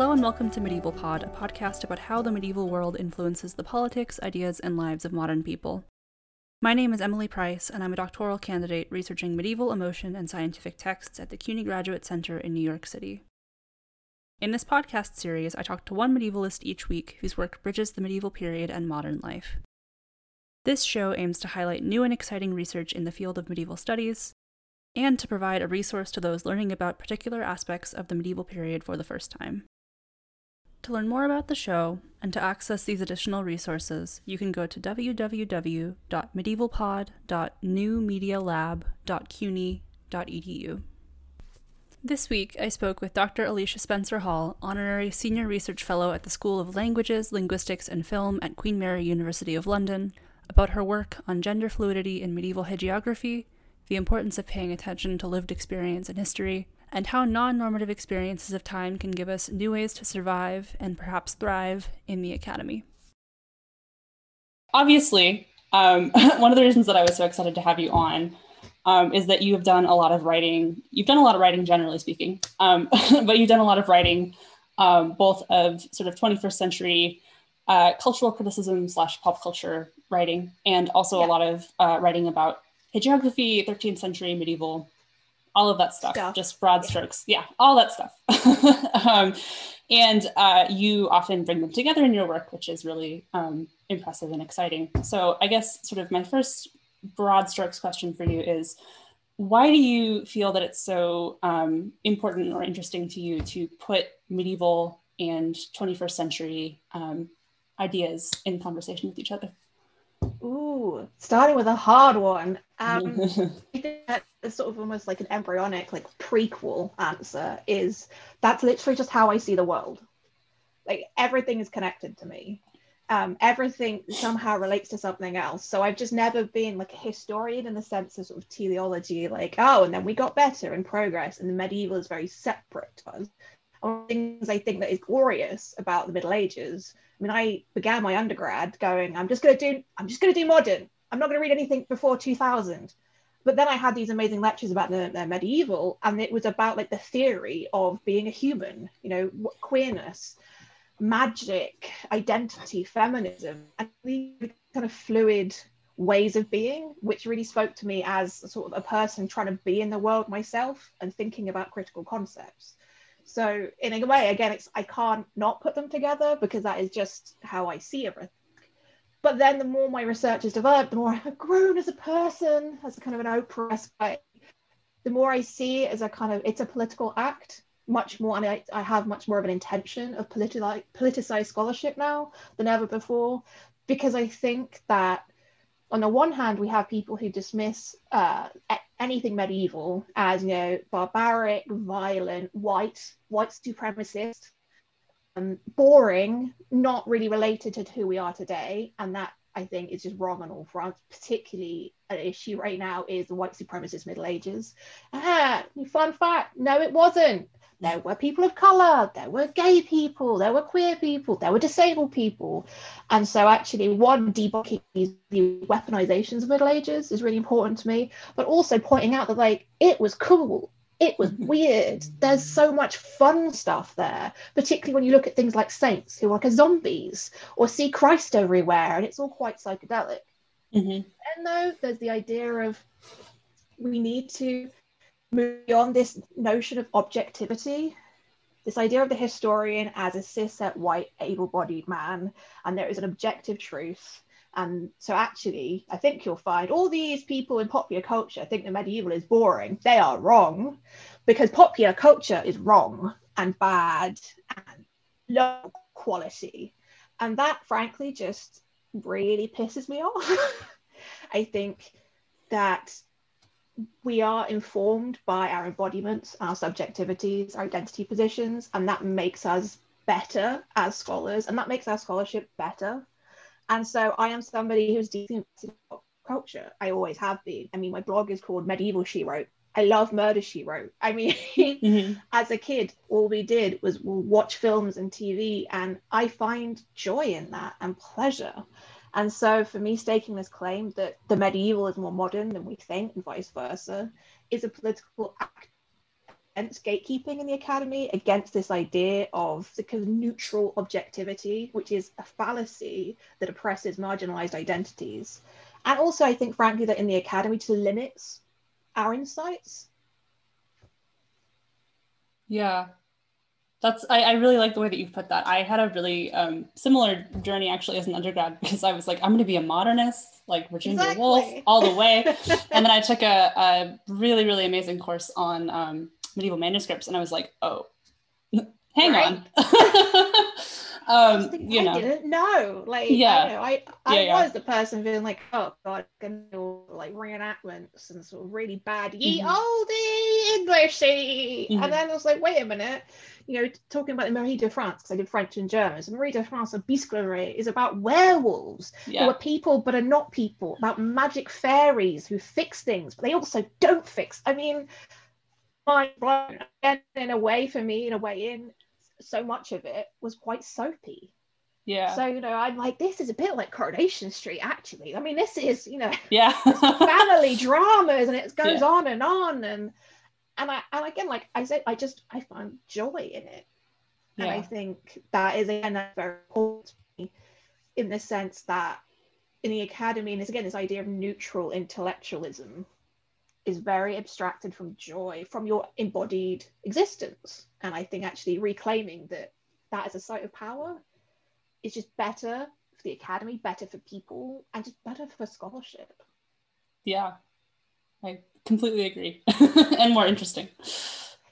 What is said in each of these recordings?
Hello and welcome to Medieval Pod, a podcast about how the medieval world influences the politics, ideas, and lives of modern people. My name is Emily Price, and I'm a doctoral candidate researching medieval emotion and scientific texts at the CUNY Graduate Center in New York City. In this podcast series, I talk to one medievalist each week whose work bridges the medieval period and modern life. This show aims to highlight new and exciting research in the field of medieval studies, and to provide a resource to those learning about particular aspects of the medieval period for the first time. To learn more about the show and to access these additional resources, you can go to www.medievalpod.newmedialab.cuny.edu. This week, I spoke with Dr. Alicia Spencer Hall, Honorary Senior Research Fellow at the School of Languages, Linguistics, and Film at Queen Mary University of London, about her work on gender fluidity in medieval hagiography, the importance of paying attention to lived experience and history, and how non normative experiences of time can give us new ways to survive and perhaps thrive in the academy. Obviously, um, one of the reasons that I was so excited to have you on um, is that you have done a lot of writing. You've done a lot of writing, generally speaking, um, but you've done a lot of writing, um, both of sort of 21st century uh, cultural criticism slash pop culture writing, and also yeah. a lot of uh, writing about hagiography, 13th century medieval all of that stuff, stuff. just broad yeah. strokes. Yeah, all that stuff. um, and uh, you often bring them together in your work, which is really um, impressive and exciting. So, I guess, sort of my first broad strokes question for you is why do you feel that it's so um, important or interesting to you to put medieval and 21st century um, ideas in conversation with each other? Ooh, starting with a hard one. Um, I think that it's sort of almost like an embryonic, like prequel answer is that's literally just how I see the world. Like everything is connected to me. Um, everything somehow relates to something else. So I've just never been like a historian in the sense of sort of teleology, like, oh, and then we got better and progress, and the medieval is very separate to us. One of the things I think that is glorious about the Middle Ages mean, I began my undergrad going, I'm just going to do, I'm just going to do modern. I'm not going to read anything before 2000. But then I had these amazing lectures about the, the medieval, and it was about like the theory of being a human, you know, queerness, magic, identity, feminism, and these kind of fluid ways of being, which really spoke to me as sort of a person trying to be in the world myself and thinking about critical concepts. So in a way, again, it's I can't not put them together because that is just how I see everything. But then the more my research has developed, the more I've grown as a person, as a kind of an oppressed way, the more I see it as a kind of it's a political act, much more, and I, I have much more of an intention of political politicized scholarship now than ever before, because I think that on the one hand, we have people who dismiss uh, anything medieval as you know barbaric, violent, white, white supremacist, um, boring, not really related to who we are today, and that I think is just wrong on all fronts. Particularly an issue right now is the white supremacist Middle Ages. Ah, fun fact: no, it wasn't there were people of color, there were gay people, there were queer people, there were disabled people. And so, actually, one, debunking the weaponizations of Middle Ages is really important to me, but also pointing out that, like, it was cool. It was weird. There's so much fun stuff there, particularly when you look at things like saints who are like zombies or see Christ everywhere, and it's all quite psychedelic. Mm-hmm. And though there's the idea of we need to move beyond this notion of objectivity, this idea of the historian as a cis, white able-bodied man, and there is an objective truth. And so actually, I think you'll find all these people in popular culture think the medieval is boring. They are wrong because popular culture is wrong and bad and low quality. And that frankly just really pisses me off. I think that we are informed by our embodiments, our subjectivities, our identity positions, and that makes us better as scholars, and that makes our scholarship better. And so I am somebody who's deeply invested in culture. I always have been. I mean, my blog is called Medieval She Wrote. I love Murder She Wrote. I mean, mm-hmm. as a kid, all we did was watch films and TV, and I find joy in that and pleasure. And so, for me, staking this claim that the medieval is more modern than we think, and vice versa, is a political act against gatekeeping in the academy, against this idea of the kind of neutral objectivity, which is a fallacy that oppresses marginalized identities. And also, I think, frankly, that in the academy to limits our insights. Yeah, that's I, I really like the way that you've put that. I had a really um, similar journey actually as an undergrad because I was like, I'm going to be a modernist, like Virginia exactly. Woolf, all the way. and then I took a, a really really amazing course on um, medieval manuscripts, and I was like, oh, hang right? on. um, you know, I didn't know. Like, yeah, I, know, I, I yeah, was yeah. the person feeling like, oh god, like reenactments and sort of really bad ye mm-hmm. olde Englishy, mm-hmm. and then I was like, wait a minute, you know, talking about the Marie de France because I did French and German. So Marie de France or Bisclavret is about werewolves yeah. who are people but are not people, about magic fairies who fix things, but they also don't fix. I mean, mind blown. Again, in a way, for me, in a way, in so much of it was quite soapy. Yeah. So you know, I'm like, this is a bit like Coronation Street, actually. I mean, this is you know, yeah, family dramas, and it goes yeah. on and on, and and I and again, like I said, I just I find joy in it, yeah. and I think that is again very important to me, in the sense that in the academy, and this again, this idea of neutral intellectualism is very abstracted from joy, from your embodied existence. And I think actually reclaiming that that is a site of power is just better for the academy, better for people, and just better for scholarship. Yeah, I completely agree. and more interesting.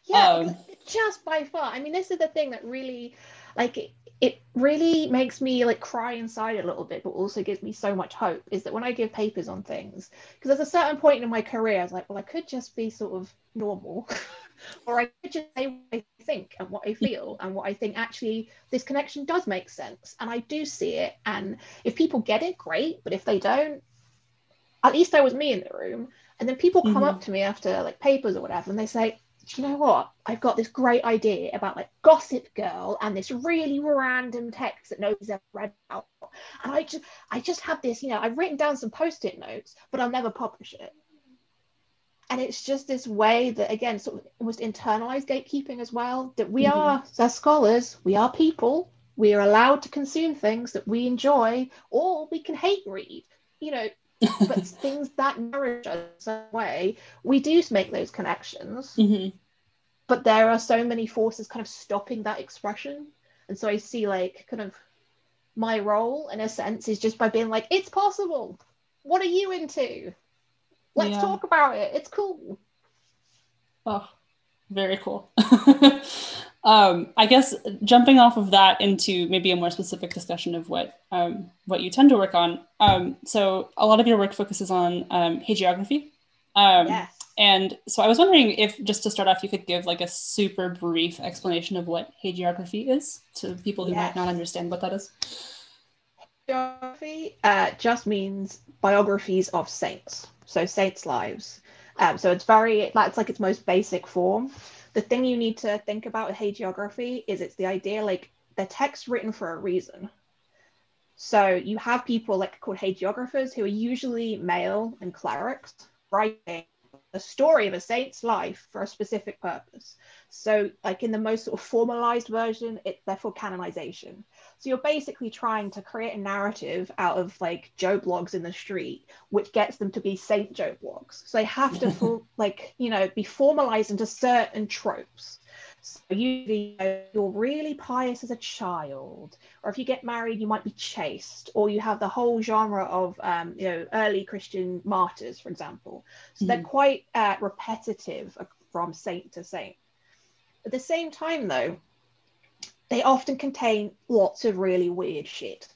Yeah, um, just by far. I mean, this is the thing that really, like, it really makes me like cry inside a little bit, but also gives me so much hope. Is that when I give papers on things, because there's a certain point in my career, I was like, well, I could just be sort of normal, or I could just say what I think and what I feel and what I think actually this connection does make sense, and I do see it. And if people get it, great. But if they don't, at least there was me in the room. And then people come mm-hmm. up to me after like papers or whatever, and they say, do you know what? I've got this great idea about like Gossip Girl and this really random text that nobody's ever read about. And I just I just have this, you know, I've written down some post-it notes, but I'll never publish it. And it's just this way that again sort of almost internalized gatekeeping as well. That we mm-hmm. are as scholars, we are people, we are allowed to consume things that we enjoy, or we can hate read. You know, but things that nourish us some way, we do make those connections. Mm-hmm. But there are so many forces kind of stopping that expression. And so I see like kind of my role in a sense is just by being like, it's possible. What are you into? Let's yeah. talk about it. It's cool. Oh, very cool. um, I guess jumping off of that into maybe a more specific discussion of what um, what you tend to work on. Um, so a lot of your work focuses on um, hagiography. Um, yes. And so I was wondering if, just to start off, you could give like a super brief explanation of what hagiography is to people who yes. might not understand what that is. Hagiography uh, just means biographies of saints, so saints' lives. Um, so it's very, that's like its most basic form the thing you need to think about with hagiography is it's the idea like the text written for a reason. So you have people like called hagiographers who are usually male and clerics writing the story of a saint's life for a specific purpose. So, like in the most sort of formalized version, it's therefore canonization. So you're basically trying to create a narrative out of like Joe Bloggs in the street, which gets them to be Saint Joe Bloggs. So they have to full, like you know be formalized into certain tropes. So usually you're really pious as a child, or if you get married, you might be chaste, or you have the whole genre of um, you know early Christian martyrs, for example. So mm they're quite uh, repetitive from saint to saint. At the same time, though, they often contain lots of really weird shit.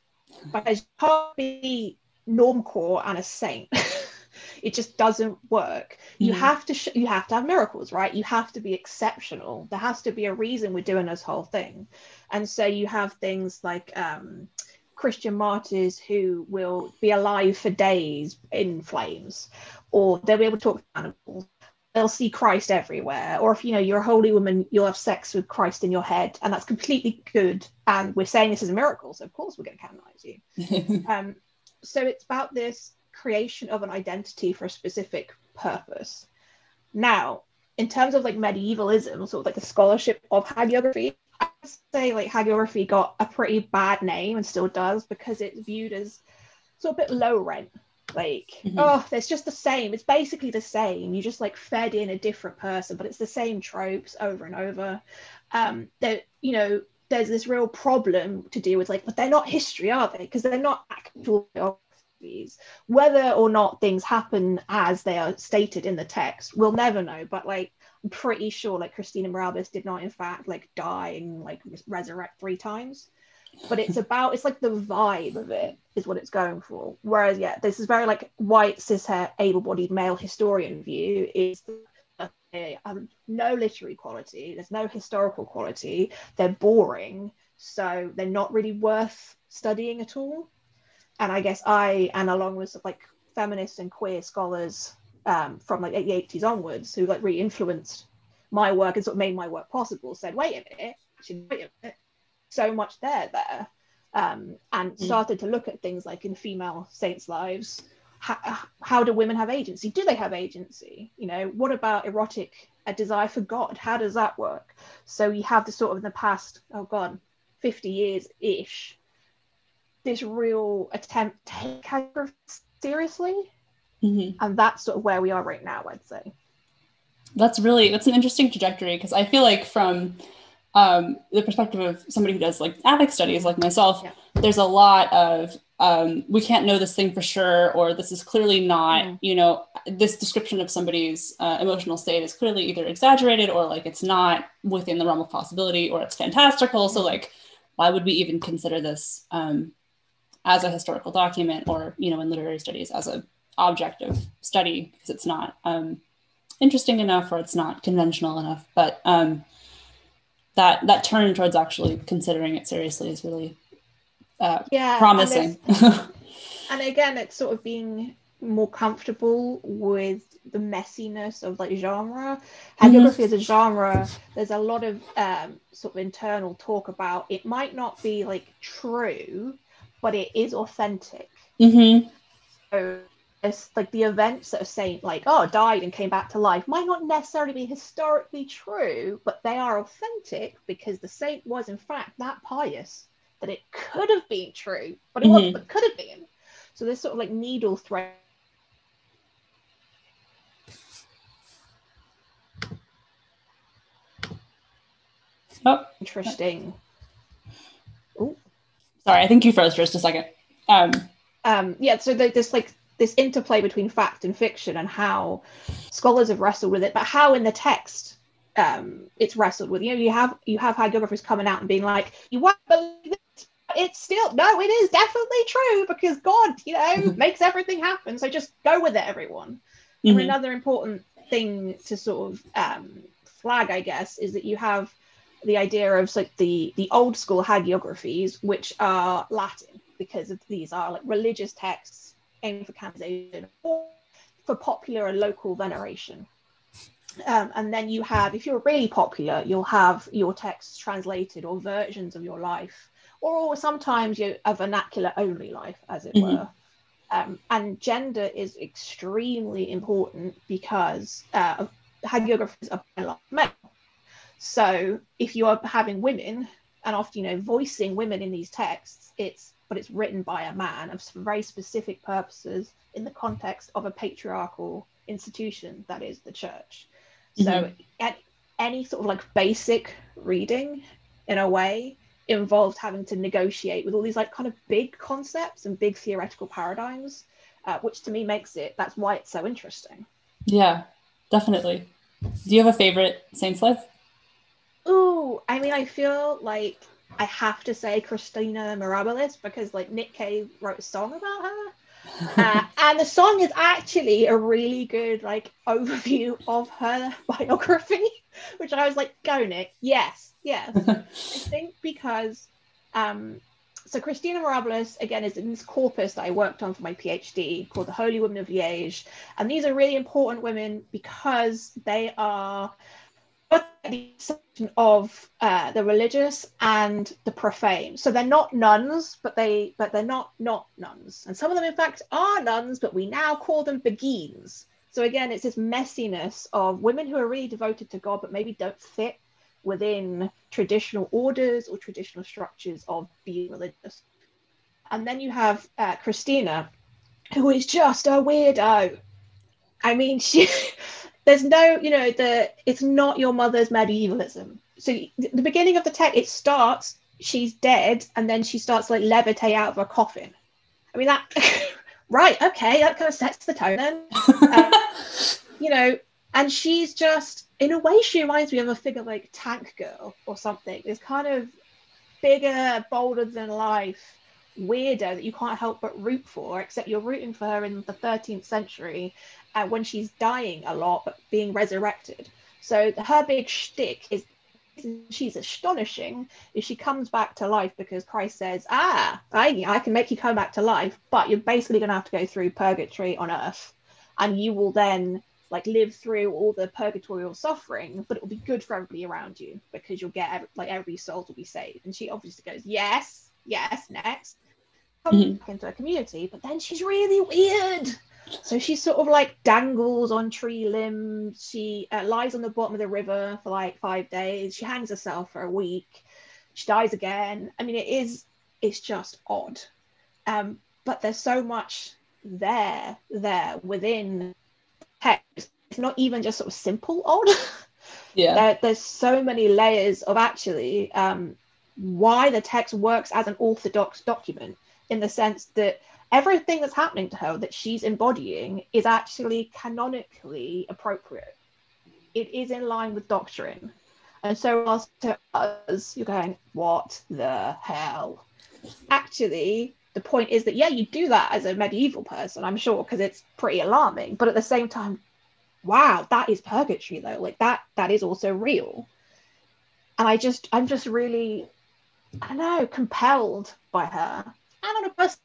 Because you can't be normcore and a saint. it just doesn't work. Mm. You have to sh- you have to have miracles, right? You have to be exceptional. There has to be a reason we're doing this whole thing. And so you have things like um, Christian martyrs who will be alive for days in flames, or they'll be able to talk to animals, they'll see Christ everywhere. Or if you know you're a holy woman, you'll have sex with Christ in your head, and that's completely good. And we're saying this is a miracle, so of course we're going to canonize you. um, so it's about this creation of an identity for a specific purpose. Now, in terms of like medievalism, sort of like the scholarship of hagiography, I would say like hagiography got a pretty bad name and still does because it's viewed as sort of a bit low rent. Like, mm-hmm. oh, it's just the same. It's basically the same. You just like fed in a different person, but it's the same tropes over and over. Um, that you know, there's this real problem to deal with. Like, but they're not history, are they? Because they're not actual biographies. Whether or not things happen as they are stated in the text, we'll never know. But like, I'm pretty sure like Christina Mirabilis did not in fact like die and like resurrect three times. But it's about it's like the vibe of it is what it's going for. Whereas yeah, this is very like white cishet able-bodied male historian view is um, no literary quality. There's no historical quality. They're boring, so they're not really worth studying at all. And I guess I and along with like feminist and queer scholars um, from like the 80s onwards who like really influenced my work and sort of made my work possible said wait a minute actually wait a minute so much there there um, and mm. started to look at things like in female saints lives how, how do women have agency do they have agency you know what about erotic a desire for god how does that work so you have the sort of in the past oh god 50 years ish this real attempt to take seriously Mm-hmm. And that's sort of where we are right now, I'd say. That's really that's an interesting trajectory because I feel like from um, the perspective of somebody who does like affect studies like myself, yeah. there's a lot of um, we can't know this thing for sure, or this is clearly not, mm. you know, this description of somebody's uh, emotional state is clearly either exaggerated or like it's not within the realm of possibility or it's fantastical. So, like, why would we even consider this um, as a historical document or, you know, in literary studies as a object of study because it's not um, interesting enough or it's not conventional enough. But um, that that turn towards actually considering it seriously is really uh, yeah, promising. And, and again, it's sort of being more comfortable with the messiness of like genre. Hagiography mm-hmm. as a genre, there's a lot of um, sort of internal talk about it might not be like true, but it is authentic. Mm-hmm. So like the events that are saying like oh died and came back to life might not necessarily be historically true but they are authentic because the saint was in fact that pious that it could have been true but it mm-hmm. wasn't but could have been. So this sort of like needle thread oh. Interesting. Ooh. sorry i think you froze for just a second. Um. Um yeah so there's like this interplay between fact and fiction and how scholars have wrestled with it, but how in the text um, it's wrestled with. You know, you have you have hagiographers coming out and being like, "You won't believe it. It's still no, it is definitely true because God, you know, makes everything happen. So just go with it, everyone." Mm-hmm. And another important thing to sort of um, flag, I guess, is that you have the idea of like the the old school hagiographies, which are Latin because of these are like religious texts aim for canonization or for popular and local veneration. Um, and then you have, if you're really popular, you'll have your texts translated or versions of your life, or sometimes you a vernacular only life, as it mm-hmm. were. Um, and gender is extremely important because uh, hagiographers are a lot men. So if you are having women and often, you know, voicing women in these texts, it's but it's written by a man of very specific purposes in the context of a patriarchal institution that is the church. Mm-hmm. So at any sort of like basic reading in a way involved having to negotiate with all these like kind of big concepts and big theoretical paradigms, uh, which to me makes it that's why it's so interesting. Yeah, definitely. Do you have a favorite Saints Life? Ooh, I mean, I feel like I have to say Christina Mirabilis because like Nick Cave wrote a song about her. Uh, and the song is actually a really good like overview of her biography, which I was like, go Nick, yes, yes. I think because um so Christina Mirabilis again is in this corpus that I worked on for my PhD called the Holy Women of Liège, and these are really important women because they are the of uh, the religious and the profane. So they're not nuns, but they but they're not not nuns. And some of them, in fact, are nuns, but we now call them beguines. So again, it's this messiness of women who are really devoted to God, but maybe don't fit within traditional orders or traditional structures of being religious. And then you have uh, Christina, who is just a weirdo. I mean, she there's no, you know, the it's not your mother's medievalism. So the beginning of the text, it starts, she's dead, and then she starts like levitate out of a coffin. I mean that right, okay, that kind of sets the tone then. Um, you know, and she's just in a way she reminds me of a figure like Tank Girl or something. This kind of bigger, bolder than life weirdo that you can't help but root for, except you're rooting for her in the 13th century uh, when she's dying a lot but being resurrected. So her big shtick is she's astonishing is she comes back to life because Christ says, Ah, I, I can make you come back to life, but you're basically going to have to go through purgatory on earth. And you will then like live through all the purgatorial suffering, but it will be good for everybody around you because you'll get every, like every soul will be saved. And she obviously goes, Yes, yes, next. Come mm-hmm. back into a community, but then she's really weird. So she sort of like dangles on tree limbs. She uh, lies on the bottom of the river for like five days. She hangs herself for a week. She dies again. I mean, it is, it's just odd. Um, but there's so much there, there within text. It's not even just sort of simple odd. Yeah. there, there's so many layers of actually um, why the text works as an orthodox document in the sense that everything that's happening to her that she's embodying is actually canonically appropriate. It is in line with doctrine. And so whilst to us, you're going, what the hell? Actually, the point is that, yeah, you do that as a medieval person, I'm sure, because it's pretty alarming. But at the same time, wow, that is purgatory though. Like that, that is also real. And I just, I'm just really, I don't know, compelled by her and on a bus,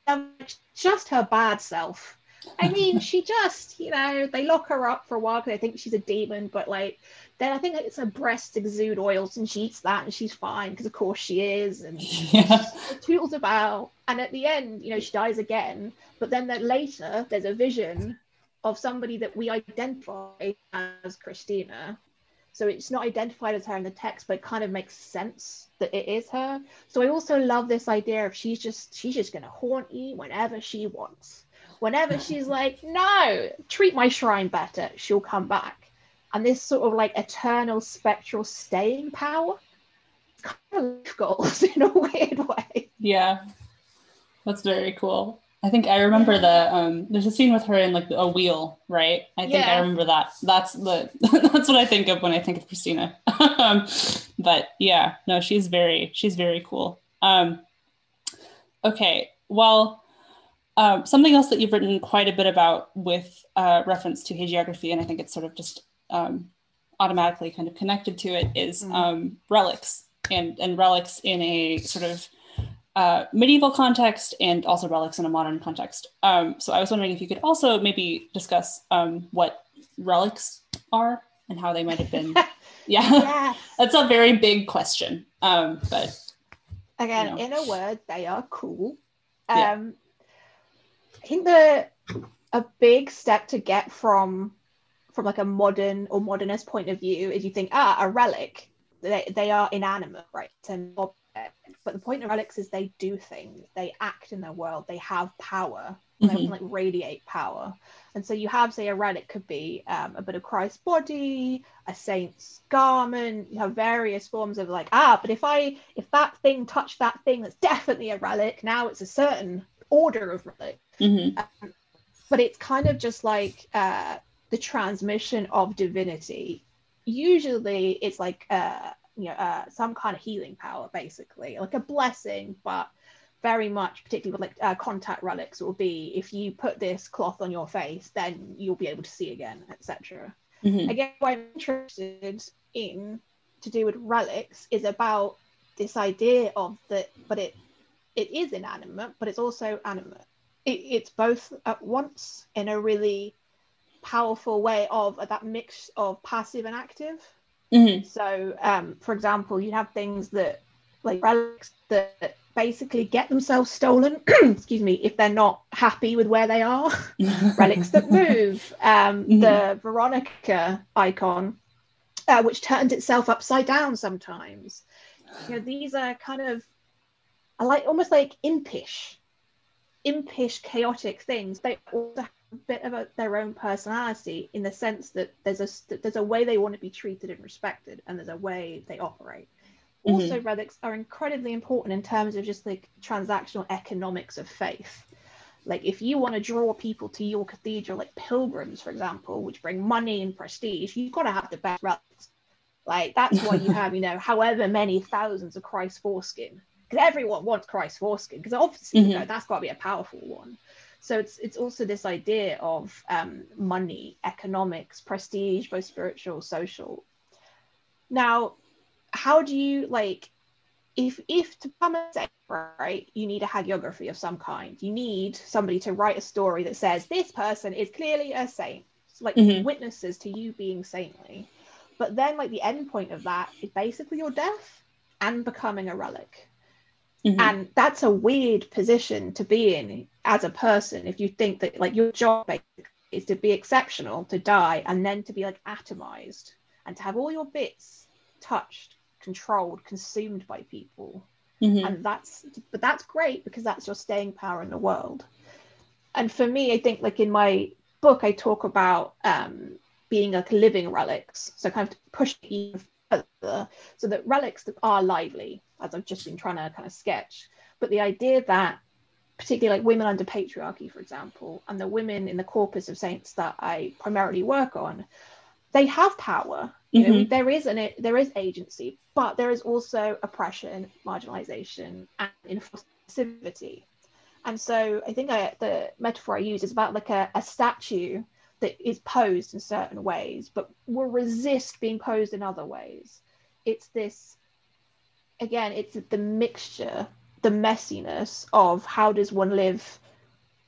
just her bad self. I mean, she just, you know, they lock her up for a while because they think she's a demon, but like, then I think it's her breasts exude oils and she eats that and she's fine because, of course, she is. And yeah. tootles about. And at the end, you know, she dies again. But then that later, there's a vision of somebody that we identify as Christina so it's not identified as her in the text, but it kind of makes sense that it is her. So I also love this idea of she's just she's just gonna haunt you whenever she wants. Whenever she's like, no, treat my shrine better, she'll come back. And this sort of like eternal spectral staying power kind of goals in a weird way. Yeah. That's very cool. I think I remember the um there's a scene with her in like a wheel, right? I think yeah. I remember that. That's the that's what I think of when I think of Christina. um, but yeah, no, she's very she's very cool. Um okay, well um, something else that you've written quite a bit about with uh, reference to hagiography, and I think it's sort of just um, automatically kind of connected to it, is mm. um, relics and and relics in a sort of uh, medieval context and also relics in a modern context. Um, so I was wondering if you could also maybe discuss um, what relics are and how they might have been. yeah, yes. that's a very big question. Um, but again, you know. in a word, they are cool. Yeah. Um, I think the a big step to get from from like a modern or modernist point of view is you think ah a relic they, they are inanimate right and but the point of relics is they do things, they act in their world, they have power, mm-hmm. they can like radiate power. And so you have, say, a relic could be um, a bit of Christ's body, a saint's garment. You have various forms of like, ah, but if I if that thing touched that thing, that's definitely a relic. Now it's a certain order of relic. Mm-hmm. Um, but it's kind of just like uh, the transmission of divinity. Usually, it's like uh, you know uh, some kind of healing power basically like a blessing but very much particularly with like uh, contact relics will be if you put this cloth on your face then you'll be able to see again etc mm-hmm. again what i'm interested in to do with relics is about this idea of that but it it is inanimate but it's also animate. It, it's both at once in a really powerful way of uh, that mix of passive and active Mm-hmm. So, um, for example, you have things that like relics that basically get themselves stolen, excuse me, if they're not happy with where they are. relics that move. Um, mm-hmm. The Veronica icon, uh, which turns itself upside down sometimes. You know, these are kind of I like almost like impish, impish, chaotic things. They also bit of a, their own personality in the sense that there's a there's a way they want to be treated and respected, and there's a way they operate. Mm-hmm. Also, relics are incredibly important in terms of just like transactional economics of faith. Like if you want to draw people to your cathedral, like pilgrims, for example, which bring money and prestige, you've got to have the best relics. Like that's why you have, you know, however many thousands of Christ foreskin because everyone wants Christ foreskin because obviously mm-hmm. you know, that's got to be a powerful one. So it's it's also this idea of um, money, economics, prestige, both spiritual, social. Now, how do you like if if to become a saint, right, you need a hagiography of some kind. You need somebody to write a story that says this person is clearly a saint, it's like mm-hmm. witnesses to you being saintly. But then, like the end point of that is basically your death and becoming a relic. Mm-hmm. And that's a weird position to be in as a person if you think that like your job is to be exceptional, to die, and then to be like atomized and to have all your bits touched, controlled, consumed by people. Mm-hmm. And that's but that's great because that's your staying power in the world. And for me, I think like in my book, I talk about um, being like living relics. So kind of push even further so that relics that are lively as I've just been trying to kind of sketch. But the idea that, particularly like women under patriarchy, for example, and the women in the corpus of saints that I primarily work on, they have power. You mm-hmm. know, there is an there is agency, but there is also oppression, marginalization, and impulsivity. And so I think I, the metaphor I use is about like a, a statue that is posed in certain ways, but will resist being posed in other ways. It's this again, it's the mixture, the messiness of how does one live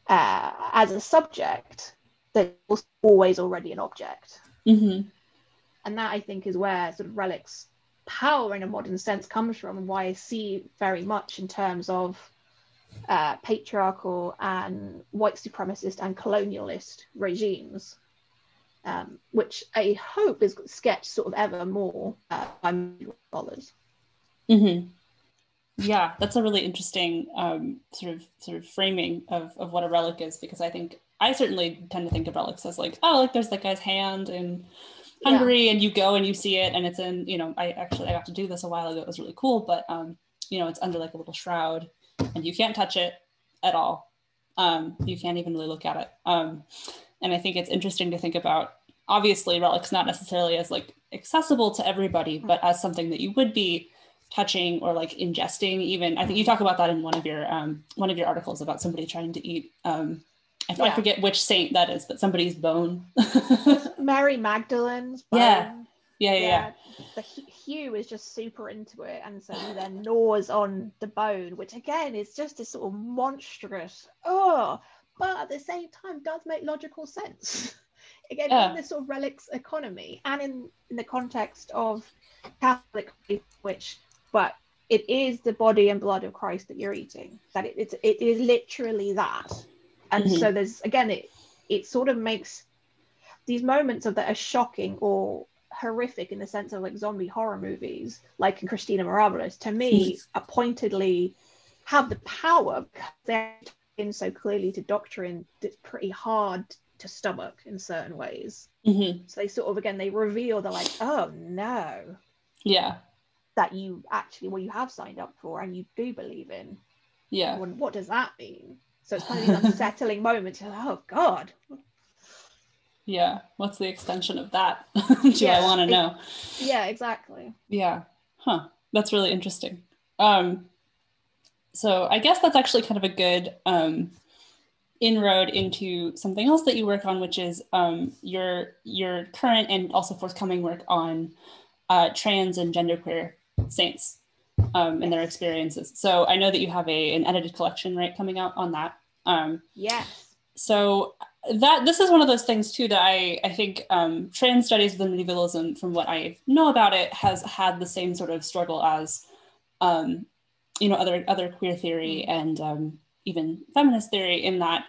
uh, as a subject that was always already an object. Mm-hmm. And that I think is where sort of relics power in a modern sense comes from and why I see very much in terms of uh, patriarchal and white supremacist and colonialist regimes, um, which I hope is sketched sort of ever more uh, by scholars. Mm-hmm. Yeah, that's a really interesting um, sort of sort of framing of, of what a relic is because I think I certainly tend to think of relics as like oh like there's that guy's hand in Hungary yeah. and you go and you see it and it's in you know I actually I got to do this a while ago it was really cool but um, you know it's under like a little shroud and you can't touch it at all um, you can't even really look at it um, and I think it's interesting to think about obviously relics not necessarily as like accessible to everybody but as something that you would be touching or like ingesting even i think you talk about that in one of your um, one of your articles about somebody trying to eat um, I, yeah. I forget which saint that is but somebody's bone mary magdalene's bone. yeah yeah yeah, yeah. the hugh is just super into it and so he then gnaws on the bone which again is just a sort of monstrous oh but at the same time does make logical sense again yeah. in this sort of relics economy and in, in the context of catholic which but it is the body and blood of Christ that you're eating. That it, it's it is literally that. And mm-hmm. so there's again it it sort of makes these moments of that are shocking or horrific in the sense of like zombie horror movies, like in Christina Mirabilis, to me, pointedly have the power because they're in so clearly to doctrine that's pretty hard to stomach in certain ways. Mm-hmm. So they sort of again they reveal they're like, oh no. Yeah that you actually well you have signed up for and you do believe in. Yeah. Well, what does that mean? So it's kind of these unsettling moment like, oh god. Yeah. What's the extension of that? Do yeah, i want to know? yeah exactly. Yeah. Huh. That's really interesting. Um so i guess that's actually kind of a good um inroad into something else that you work on which is um your your current and also forthcoming work on uh, trans and genderqueer saints um, and their experiences. So I know that you have a an edited collection right coming out on that. Um, yes. So that this is one of those things too that I I think um, trans studies within medievalism, from what I know about it, has had the same sort of struggle as um, you know other other queer theory and um, even feminist theory in that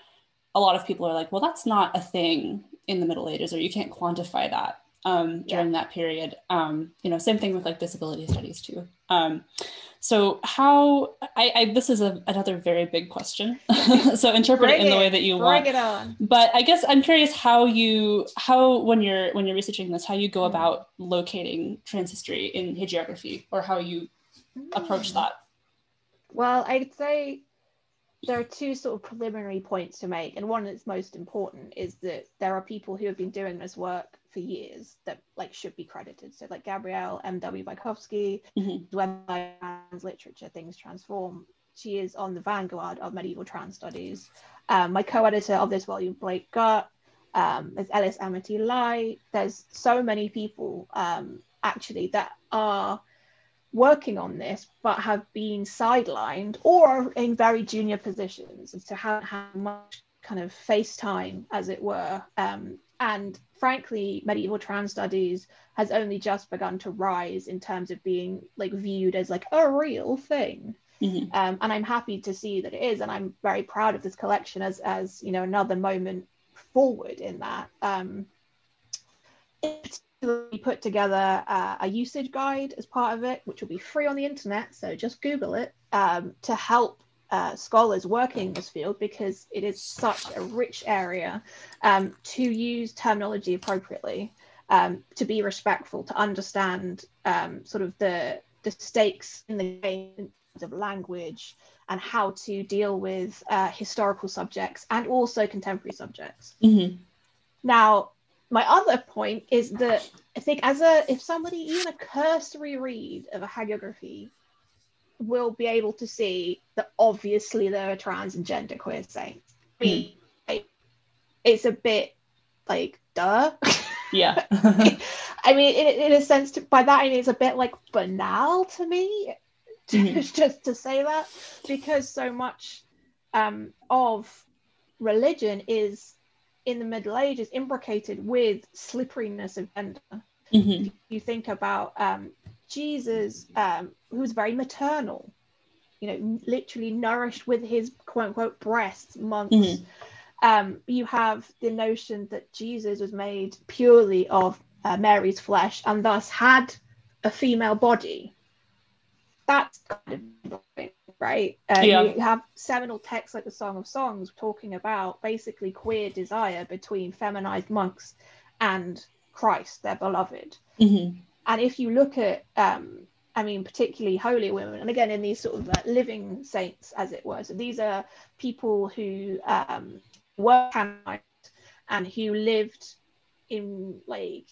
a lot of people are like well that's not a thing in the middle ages or you can't quantify that um, during yeah. that period um, you know same thing with like disability studies too um, so how I, I, this is a, another very big question so interpret bring it in the way that you bring want it on. but i guess i'm curious how you how when you're when you're researching this how you go mm. about locating trans history in hagiography or how you mm. approach that well i'd say there are two sort of preliminary points to make and one that's most important is that there are people who have been doing this work for years that like should be credited. So like Gabrielle M.W. Bychowski, mm-hmm. website trans literature, things transform. She is on the vanguard of medieval trans studies. Um, my co-editor of this volume, Blake Gutt. Um, there's Ellis Amity Light. There's so many people um, actually that are working on this but have been sidelined or in very junior positions and so haven't had much kind of face time as it were um, and frankly, medieval trans studies has only just begun to rise in terms of being like viewed as like a real thing. Mm-hmm. Um, and I'm happy to see that it is, and I'm very proud of this collection as as you know another moment forward in that. Um, we put together uh, a usage guide as part of it, which will be free on the internet. So just Google it um, to help uh, scholars working in this field because it is such a rich area um, to use terminology appropriately, um, to be respectful, to understand um, sort of the the stakes in the game of language and how to deal with uh, historical subjects and also contemporary subjects. Mm-hmm. Now, my other point is that I think as a if somebody even a cursory read of a hagiography will be able to see that obviously there are trans and gender queer saints. I mean, mm. it's a bit like duh. Yeah. I mean, in, in a sense, to, by that I mean it's a bit like banal to me, mm-hmm. just to say that, because so much um, of religion is in the Middle Ages imbricated with slipperiness of gender. Mm-hmm. You think about um, Jesus, um, who was very maternal, you know, literally nourished with his quote unquote breasts months. Mm-hmm. Um, you have the notion that Jesus was made purely of uh, Mary's flesh and thus had a female body. That's kind of right? Uh, yeah. You have seminal texts like the Song of Songs talking about basically queer desire between feminized monks and Christ, their beloved. Mm-hmm and if you look at um, I mean, particularly holy women, and again in these sort of uh, living saints, as it were. So these are people who um, were canonized and who lived in like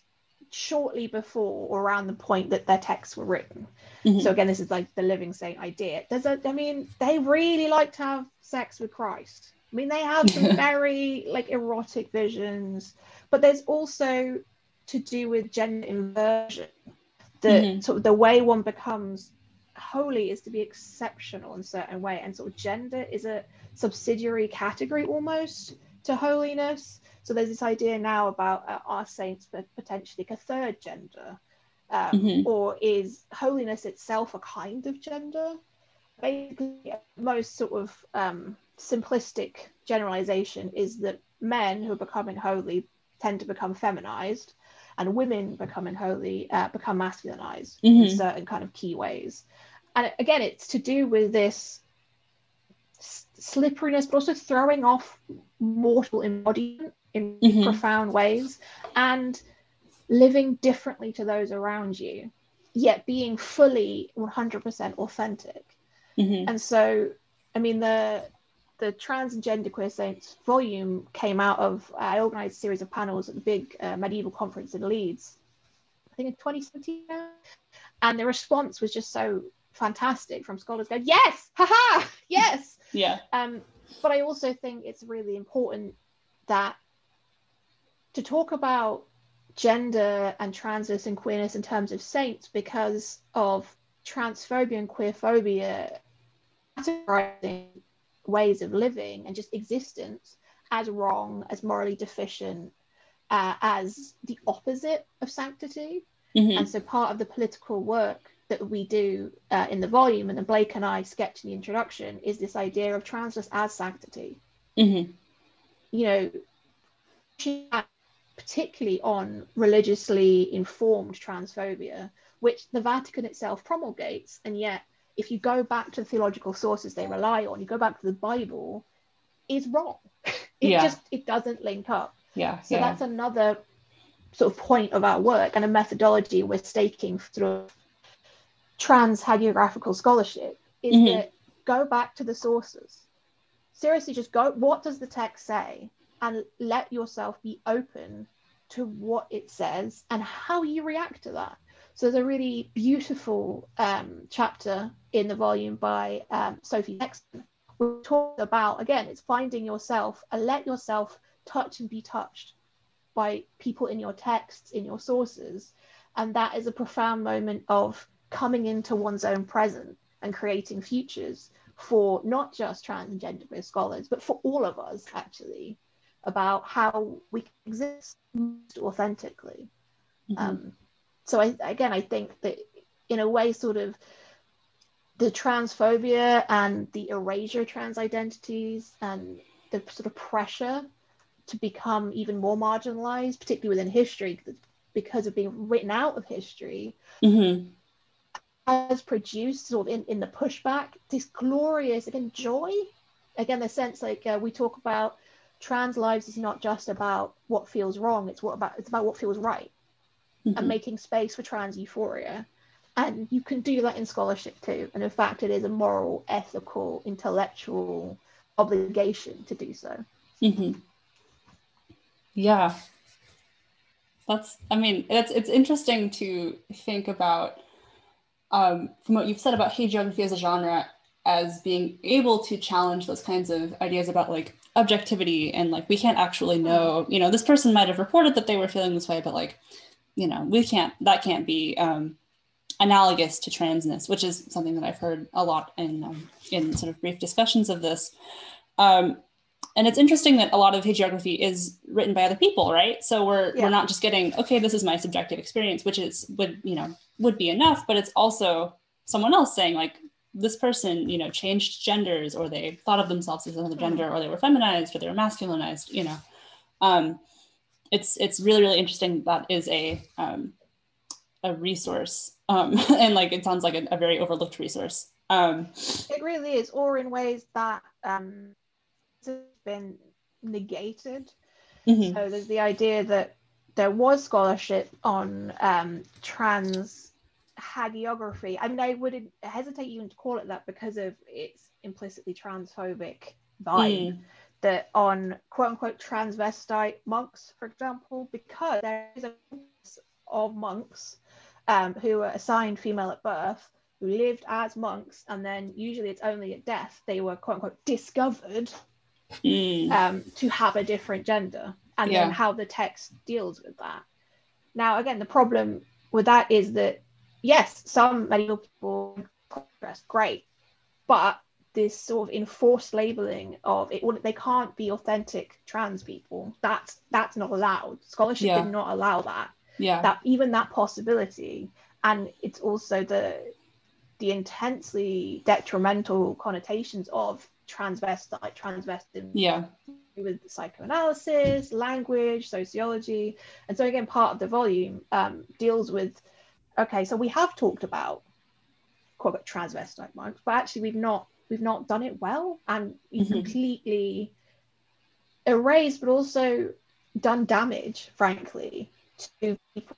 shortly before or around the point that their texts were written. Mm-hmm. So again, this is like the living saint idea. There's a, I mean, they really like to have sex with Christ. I mean, they have some very like erotic visions, but there's also to do with gender inversion. The mm-hmm. sort of the way one becomes holy is to be exceptional in a certain way, and sort of gender is a subsidiary category almost to holiness. So there's this idea now about uh, our saints, potentially a third gender, um, mm-hmm. or is holiness itself a kind of gender? Basically, most sort of um, simplistic generalization is that men who are becoming holy tend to become feminized and women becoming holy uh, become masculinized mm-hmm. in certain kind of key ways and again it's to do with this slipperiness but also throwing off mortal embodiment in mm-hmm. profound ways and living differently to those around you yet being fully 100% authentic mm-hmm. and so i mean the the Trans and Genderqueer Saints volume came out of, I organized a series of panels at the big uh, medieval conference in Leeds, I think in 2017. And the response was just so fantastic from scholars going, yes, haha, yes. yeah. Um, but I also think it's really important that to talk about gender and transness and queerness in terms of saints because of transphobia and queerphobia categorizing ways of living and just existence as wrong, as morally deficient, uh, as the opposite of sanctity. Mm-hmm. And so part of the political work that we do uh, in the volume, and then Blake and I sketch in the introduction, is this idea of transness as sanctity. Mm-hmm. You know, particularly on religiously informed transphobia, which the Vatican itself promulgates, and yet if you go back to the theological sources they rely on, you go back to the Bible, is wrong. it Yeah. just it doesn't link up. Yeah. So yeah. that's another sort of point of our work and a methodology we're staking through trans hagiographical scholarship is Mhm. that go back to the sources. Seriously, just go, what does the text say? And let yourself be open to what it says and how you react to that. So there's a really beautiful um, chapter in the volume by um, Sophie Sexon, which talks about, again, it's finding yourself and let yourself touch and be touched by people in your texts, in your sources. And that is a profound moment of coming into one's own present and creating futures for not just trans and gender based scholars, but for all of us, actually, about how we can exist most authentically. Mhm. Um, so I, again, I think that in a way, sort of the transphobia and the erasure of trans identities and the sort of pressure to become even more marginalized, particularly within history, because of being written out of history, Mhm. has produced sort of in, in the pushback this glorious again joy again the sense like uh, we talk about trans lives is not just about what feels wrong it's what about it's about what feels right Mhm. and making space for trans euphoria. And you can do that in scholarship too. And in fact it is a moral ethical intellectual obligation to do so. Hmm Yeah. That's, I mean, it's, it's interesting to think about um, from what you've said about hagiography as a genre as being able to challenge those kinds of ideas about like objectivity and like we can't actually know, you know, this person might have reported that they were feeling this way, but like, you know, we can't, that can't be um, analogous to transness, which is something that I've heard a lot in, um, in sort of brief discussions of this. Um, and it's interesting that a lot of hagiography is written by other people right so we're Yeah. we're not just getting okay this is my subjective experience which is would you know would be enough but it's also someone else saying like this person you know changed genders or they thought of themselves as another gender or they were feminized or they were masculinized you know um it's it's really really interesting that is a um a resource um and like it sounds like a, a very overlooked resource um it really is or in ways that um has been negated mhm, So there's the idea that there was scholarship on um, trans hagiography. I mean, I would hesitate even to call it that because of its implicitly transphobic vibe. mm, That on quote unquote transvestite monks, for example, because there is a of monks um, who were assigned female at birth, who lived as monks, and then usually it's only at death they were quote unquote discovered mm, um, to have a different gender and Yeah. then how the text deals with that. Now, again, the problem with that is that, yes, some medieval people dress great, but this sort of enforced labeling of it they can't be authentic trans people. That's that's not allowed. Scholarship Yeah. did not allow that. yeah That even that possibility, and it's also the the intensely detrimental connotations of transvestite, transvestism yeah with psychoanalysis, language, sociology. And so, again, part of the volume um, deals with okay, so we have talked about quote transvestite monks, but actually we've not we've not done it well and we've Mhm. completely erased but also done damage, frankly, to people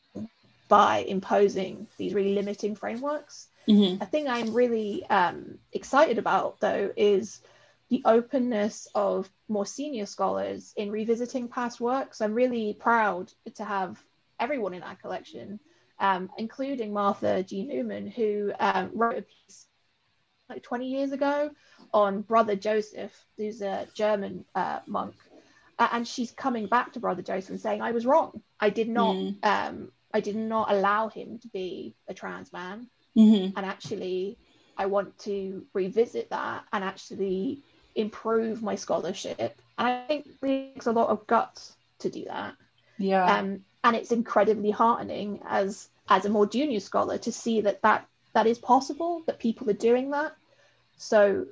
by imposing these really limiting frameworks. hmm A thing I'm really um, excited about, though, is the openness of more senior scholars in revisiting past works. I'm really proud to have everyone in our collection, um, including Martha G. Newman, who um, wrote a piece like 20 years ago on Brother Joseph, who's a German uh, monk. Uh, and she's coming back to Brother Joseph and saying, I was wrong. I did not. Mm. Um, I did not allow him to be a trans man hmm and actually I want to revisit that and actually improve my scholarship. And I think it takes a lot of guts to do that. Yeah. Um, and it's incredibly heartening as as a more junior scholar to see that that that is possible, that people are doing that. So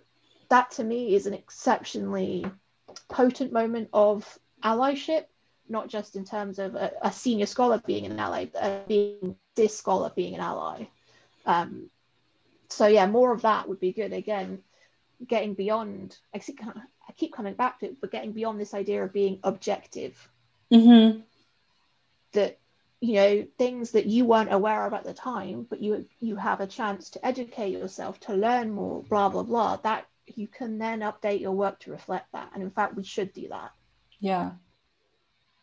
that to me is an exceptionally potent moment of allyship, not just in terms of a, a senior scholar being an ally, but being this scholar being an ally. Um, so yeah, more of that would be good. Again, getting beyond. I, see, I keep coming back to it, but getting beyond this idea of being objective. Mm-hmm. That you know things that you weren't aware of at the time, but you you have a chance to educate yourself, to learn more, blah blah blah. That you can then update your work to reflect that. And in fact, we should do that. Yeah.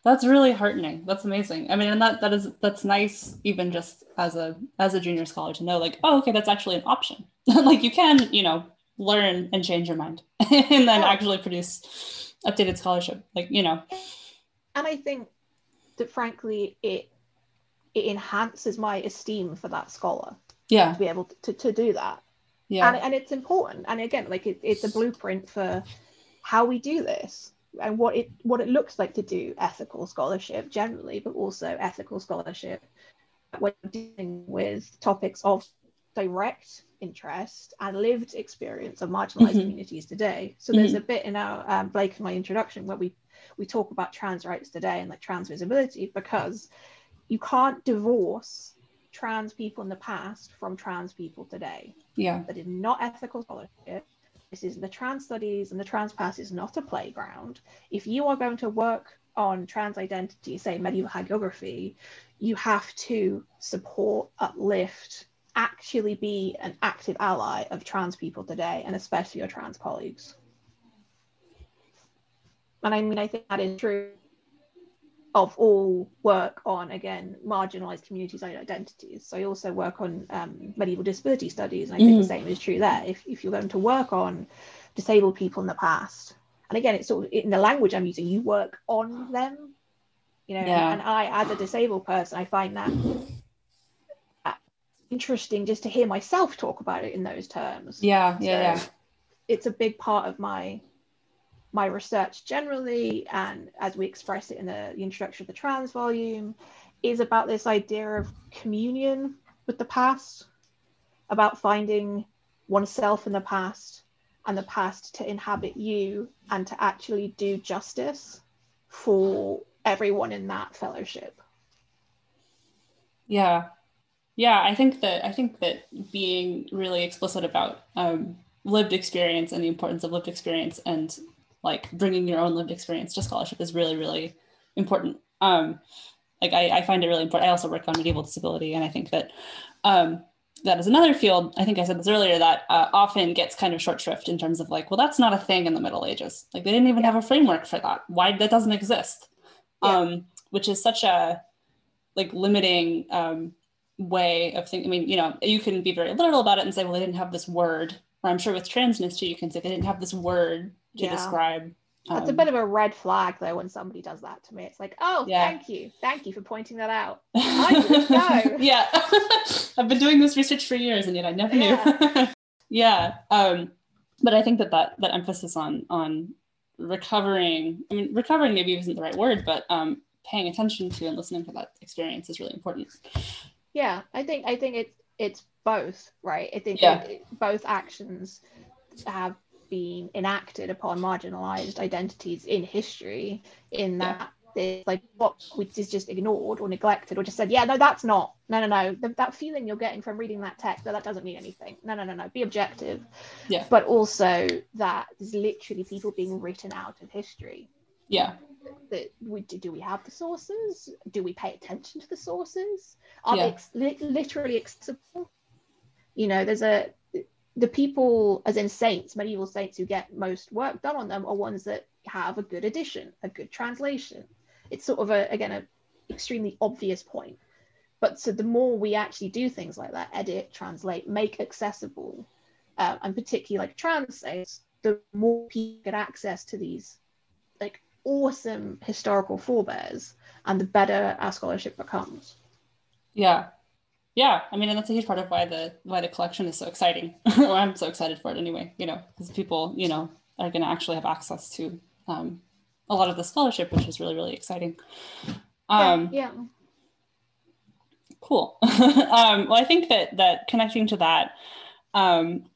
That's really heartening. That's amazing. I mean, and that that is that's nice even just as a as a junior scholar to know like, oh, okay, that's actually an option. like you can, you know, learn and change your mind and then actually produce updated scholarship. Like, you know. And I think that frankly it it enhances my esteem for that scholar. Yeah. To be able to, to do that yeah and, and it's important and again like it, it's a blueprint for how we do this and what it what it looks like to do ethical scholarship generally but also ethical scholarship when dealing with topics of direct interest and lived experience of marginalized mm-hmm. communities today so there's mm-hmm. a bit in our um, blake in my introduction where we we talk about trans rights today and like trans visibility because you can't divorce trans people in the past from trans people today. Yeah. That is not ethical scholarship. This is the trans studies and the trans past is not a playground. If you are going to work on trans identity, say medieval hagiography, you have to support, uplift, actually be an active ally of trans people today, and especially your trans colleagues. And I mean, I think that is true of all work on again marginalized communities and identities so i also work on um, medieval disability studies and i think the mm-hmm. same is true there if, if you're going to work on disabled people in the past and again it's sort of in the language i'm using you work on them you know yeah. and, and i as a disabled person i find that interesting just to hear myself talk about it in those terms yeah yeah so yeah it's a big part of my my research generally, and as we express it in the, introduction of the trans volume, is about this idea of communion with the past, about finding oneself in the past and the past to inhabit you and to actually do justice for everyone in that fellowship. Yeah. Yeah, I think that I think that being really explicit about um, lived experience and the importance of lived experience and like bringing your own lived experience to scholarship is really, really important. Um, like I, I find it really important. I also work on medieval disability, and I think that um, that is another field. I think I said this earlier that uh, often gets kind of short shrift in terms of like, well, that's not a thing in the Middle Ages. Like they didn't even have a framework for that. Why that doesn't exist? Yeah. Um, which is such a like limiting um, way of thinking. I mean, you know, you can be very literal about it and say, well, they didn't have this word. Or I'm sure with transness too, you can say they didn't have this word to yeah. describe. Um, That's a um, bit of a red flag though when somebody does that to me. It's like, oh, yeah. thank you, thank you for pointing that out. I know. yeah, I've been doing this research for years, and yet I never yeah. knew. yeah, um, but I think that, that that emphasis on on recovering, I mean, recovering maybe isn't the right word, but um, paying attention to and listening to that experience is really important. Yeah, I think I think it's it's both, right? I think yeah. it, both actions have been enacted upon marginalized identities in history in that yeah. like what which is just ignored or neglected or just said yeah no that's not no no no the, that feeling you're getting from reading that text that, that doesn't mean anything. No no no no be objective. Yeah. But also that there's literally people being written out of history. Yeah. That we do we have the sources? Do we pay attention to the sources? Are yeah. they ex- li- literally accessible? You know there's a the people, as in saints, medieval saints who get most work done on them are ones that have a good edition, a good translation. It's sort of a again an extremely obvious point. But so the more we actually do things like that, edit, translate, make accessible, uh, and particularly like translates, the more people get access to these like awesome historical forebears, and the better our scholarship becomes. Yeah, yeah i mean and that's a huge part of why the why the collection is so exciting or i'm so excited for it anyway you know because people you know are going to actually have access to um, a lot of the scholarship which is really really exciting um, yeah, yeah. Cool. um, well, I think that that connecting to that, um,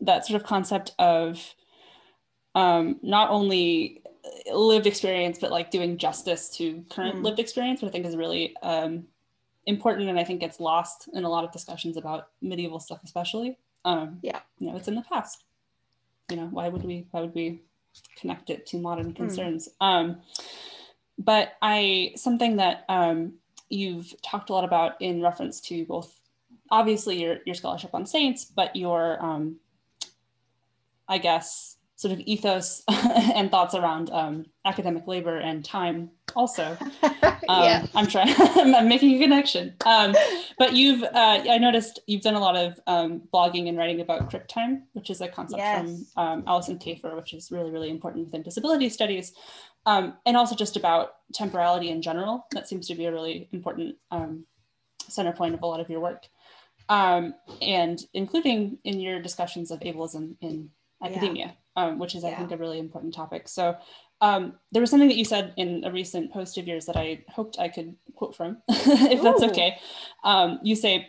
that sort of concept of um, not only lived experience, but like doing justice to current mm. lived experience, what I think is really um, important, and I think gets lost in a lot of discussions about medieval stuff, especially. Um, yeah, you know, it's in the past. You know, why would we? Why would we connect it to modern hmm. concerns? Mm. Um, but I something that um, you've talked a lot about in reference to both obviously your, your scholarship on saints, but your, um, I guess, sort of ethos and thoughts around um, academic labor and time also. Um, yeah. I'm trying, I'm making a connection. Um, but you've, uh, I noticed you've done a lot of um, blogging and writing about crip time, which is a concept yes. from um, Alison Kafer, which is really, really important within disability studies. Um, and also just about temporality in general. That seems to be a really important um, center point of a lot of your work. and including in your discussions of ableism in academia. Yeah um, which is, I think, a really important topic. So um, there was something that you said in a recent post of yours that I hoped I could quote from, if Ooh. that's okay. Um, you say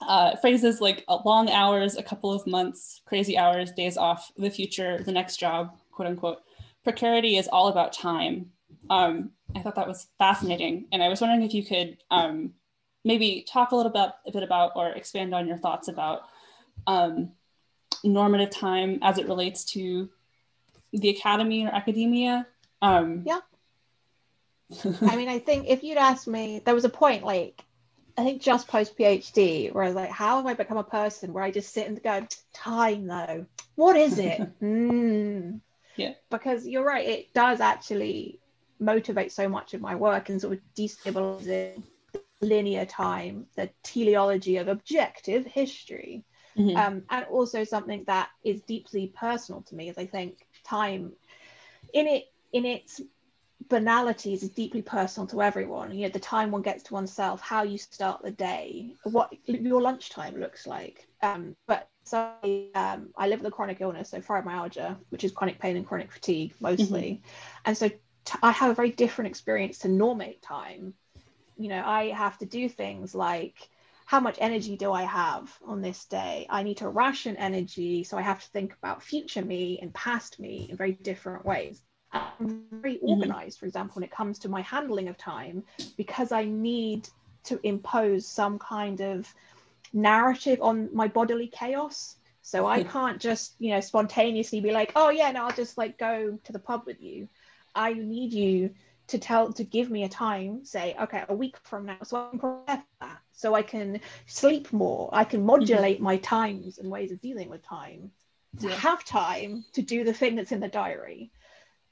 uh, phrases like uh, long hours, a couple of months, crazy hours, days off, the future, the next job, quote unquote. Precarity is all about time. Um, I thought that was fascinating. And I was wondering if you could um, maybe talk a little bit, a bit about or expand on your thoughts about um, normative time as it relates to the academy or academia. Um, yeah. I mean, I think if you'd asked me, there was a point like, I think just post PhD where I was like, how have I become a person where I just sit and go, time though, what is it? mm. Yeah. Because you're right, it does actually motivate so much of my work and sort of destabilizing linear time, the teleology of objective history. Mm-hmm. Um, and also something that is deeply personal to me is I think time in it in its banalities is deeply personal to everyone. You know, the time one gets to oneself, how you start the day, what your lunchtime looks like. Um, but so um, I live with a chronic illness, so fibromyalgia, which is chronic pain and chronic fatigue mostly. Mm-hmm. And so t- I have a very different experience to normate time. You know, I have to do things like how much energy do I have on this day? I need to ration energy. So I have to think about future me and past me in very different ways. I'm very mm-hmm. organized, for example, when it comes to my handling of time, because I need to impose some kind of narrative on my bodily chaos. So I can't just, you know, spontaneously be like, oh yeah, no, I'll just like go to the pub with you. I need you to tell to give me a time, say, okay, a week from now, so I can prepare for that so I can sleep more. I can modulate mm-hmm. my times and ways of dealing with time to yeah. have time to do the thing that's in the diary.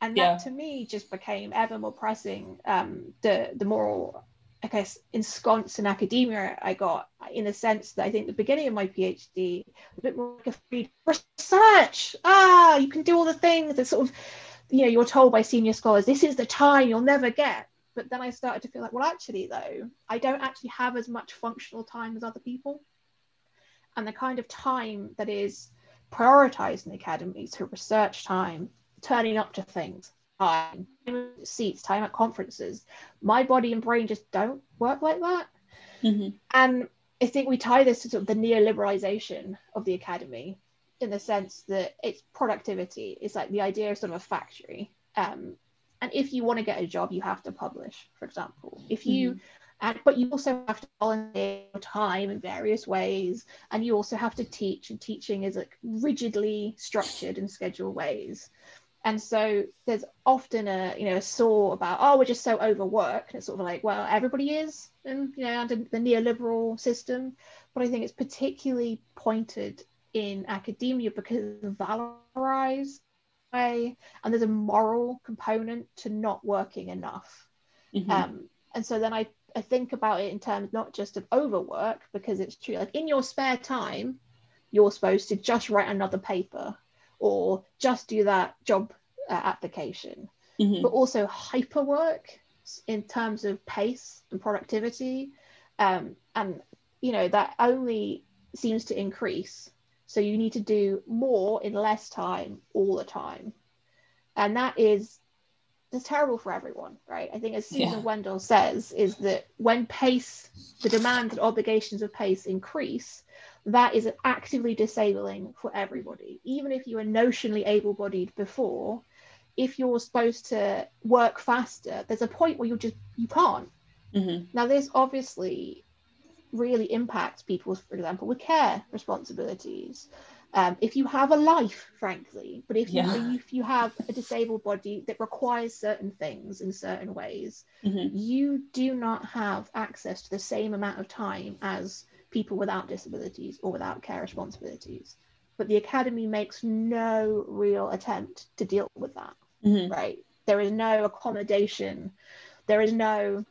And that yeah. to me just became ever more pressing. Um, the the more I guess ensconced in academia I got in the sense that I think the beginning of my PhD a bit more like a free research. Ah, you can do all the things that sort of you know you're told by senior scholars this is the time you'll never get but then I started to feel like, well, actually, though, I don't actually have as much functional time as other people. And the kind of time that is prioritized in the academy, so research time, turning up to things, time, seats, time at conferences, my body and brain just don't work like that. Mm-hmm. And I think we tie this to sort of the neoliberalization of the academy in the sense that it's productivity. It's like the idea of sort of a factory. Um, and if you want to get a job you have to publish for example if you mm-hmm. and but you also have to volunteer your time in various ways and you also have to teach and teaching is like rigidly structured and scheduled ways and so there's often a you know a saw about oh we're just so overworked and it's sort of like well everybody is and you know under the neoliberal system but i think it's particularly pointed in academia because it valorized way and there's a moral component to not working enough mm-hmm. um, and so then I, I think about it in terms not just of overwork because it's true like in your spare time you're supposed to just write another paper or just do that job uh, application mm-hmm. but also hyperwork in terms of pace and productivity um, and you know that only seems to increase so you need to do more in less time all the time. And that is that's terrible for everyone, right? I think as Susan yeah. Wendell says, is that when pace, the demands and obligations of pace increase, that is actively disabling for everybody. Even if you were notionally able-bodied before, if you're supposed to work faster, there's a point where you just you can't. Mm-hmm. Now, this obviously really impacts people, for example, with care responsibilities. Um, if you have a life, frankly, but if you, yeah. if you have a disabled body that requires certain things in certain ways, mm-hmm. you do not have access to the same amount of time as people without disabilities or without care responsibilities. But the academy makes no real attempt to deal with that mm-hmm. right? There is no accommodation, there is no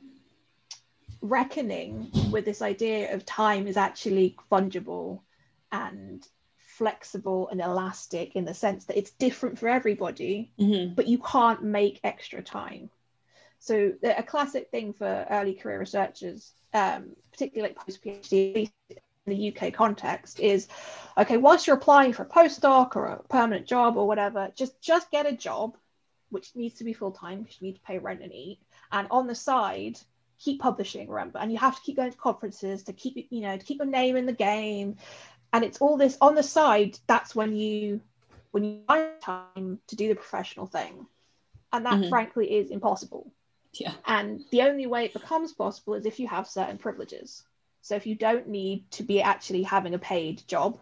reckoning with this idea of time is actually fungible and flexible and elastic in the sense that it's different for everybody, mm-hmm. but you can't make extra time. So a classic thing for early career researchers, um, particularly like post PhD in the UK context, is okay. Whilst you're applying for a postdoc or a permanent job or whatever, just just get a job which needs to be full time because you need to pay rent and eat. And on the side, keep publishing, remember, and you have to keep going to conferences to keep you know to keep your name in the game. And it's all this on the side. That's when you when you find time to do the professional thing, and that mm-hmm. frankly is impossible. Yeah. And the only way it becomes possible is if you have certain privileges. So if you don't need to be actually having a paid job,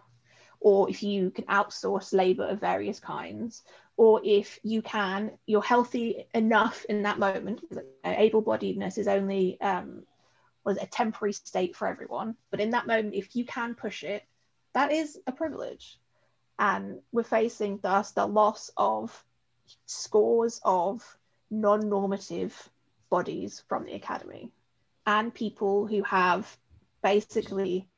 or if you can outsource labor of various kinds, or if you can, you're healthy enough in that moment. Able-bodiedness is only um, was a temporary state for everyone, but in that moment, if you can push it, that is a privilege. And we're facing thus the loss of scores of non-normative bodies from the academy and people who have basically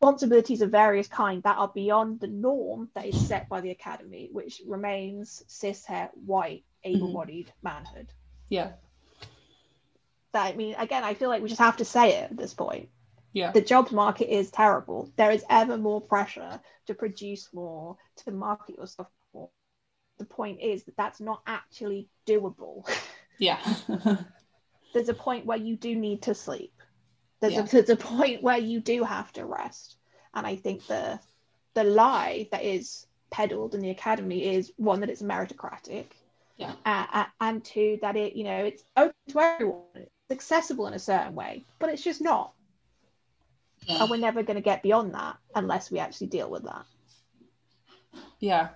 responsibilities of various kind that are beyond the norm that is set by the academy, which remains cis het, white, mm-hmm. able-bodied mm-hmm. manhood. Yeah. That I mean, again, I feel like we just have to say it at this point. Yeah. The jobs market is terrible. There is ever more pressure to produce more, to market yourself more. The point is that that's not actually doable. Yeah. There's a point where you do need to sleep there's, yeah. a, there's a point where you do have to rest. And I think the the lie that is peddled in the academy is one that it's meritocratic. Yeah. Uh, and two, that it, you know, it's open to everyone. It's accessible in a certain way, but it's just not. Yeah. And we're never going to get beyond that unless we actually deal with that. Yeah.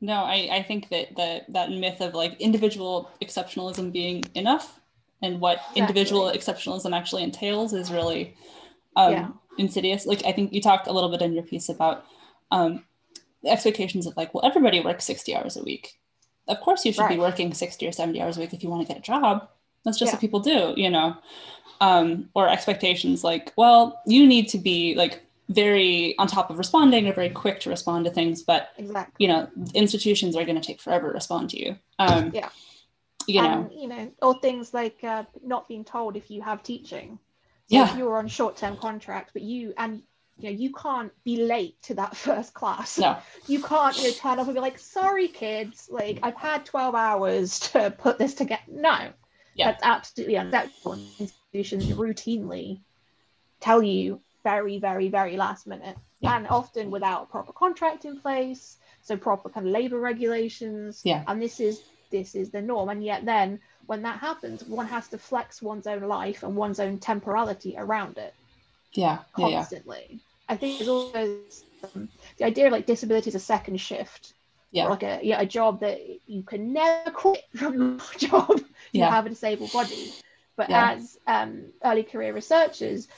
No, I, I think that the that myth of like individual exceptionalism being enough and what exactly. individual exceptionalism actually entails is really um, yeah. insidious. Like I think you talked a little bit in your piece about um, the expectations of like, well, everybody works 60 hours a week. Of course, you should right. be working 60 or 70 hours a week if you want to get a job. That's just yeah. what people do, you know. Um, or expectations like, well, you need to be like very on top of responding or very quick to respond to things, but exactly. you know, institutions are going to take forever to respond to you. Um, yeah you know. And, you know or things like uh, not being told if you have teaching. So yeah. if you're on short-term contract but you and you know you can't be late to that first class. No. You can't you know turn up and be like sorry kids like i've had 12 hours to put this together no. Yeah. that's absolutely unacceptable. Institutions routinely tell you very very very last minute. Yeah. and often without proper contract in place so proper kind of labor regulations. Yeah. And this is this is the norm and yet then when that happens one has to flex one's own life and one's own temporality around it yeah constantly yeah, yeah. i think there's also um, the idea of like disability is a second shift yeah like a yeah a job that you can never quit from your job you yeah. have a disabled body but yeah. as um, early career researchers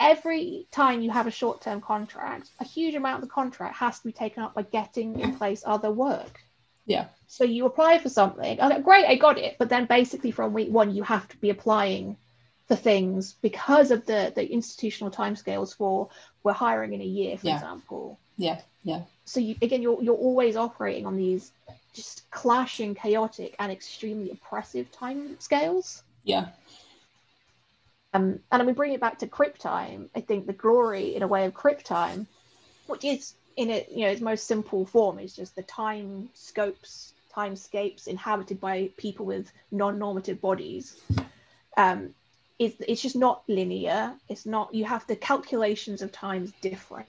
every time you have a short-term contract a huge amount of the contract has to be taken up by getting in place other work yeah. So you apply for something. Oh, great, I got it. But then basically from week one, you have to be applying for things because of the the institutional timescales for we're hiring in a year, for yeah. example. Yeah. Yeah. So you again, you're you're always operating on these just clashing, chaotic, and extremely oppressive time scales. Yeah. Um, and we bring it back to crip time. I think the glory, in a way, of crip time, which is in it, you know, its most simple form is just the time scopes, timescapes inhabited by people with non-normative bodies. Um, it's, it's just not linear. It's not you have the calculations of times different.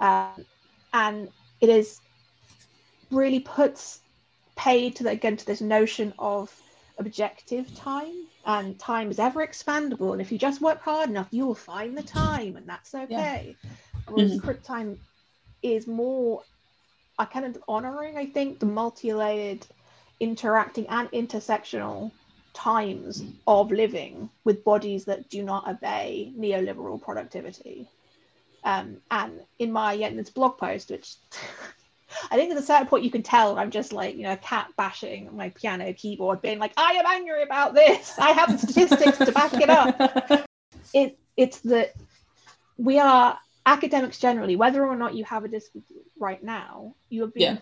Um, and it is really puts paid to the, again to this notion of objective time. And time is ever expandable. And if you just work hard enough you will find the time. And that's okay. Yeah. whereas mm-hmm. time is more I kind of honoring I think the multi-layered interacting and intersectional times of living with bodies that do not obey neoliberal productivity um, and in my this blog post which I think at a certain point you can tell I'm just like, you know, cat bashing my piano keyboard, being like, I am angry about this. I have the statistics to back it up. It it's that we are academics generally, whether or not you have a disability right now, you are being yeah.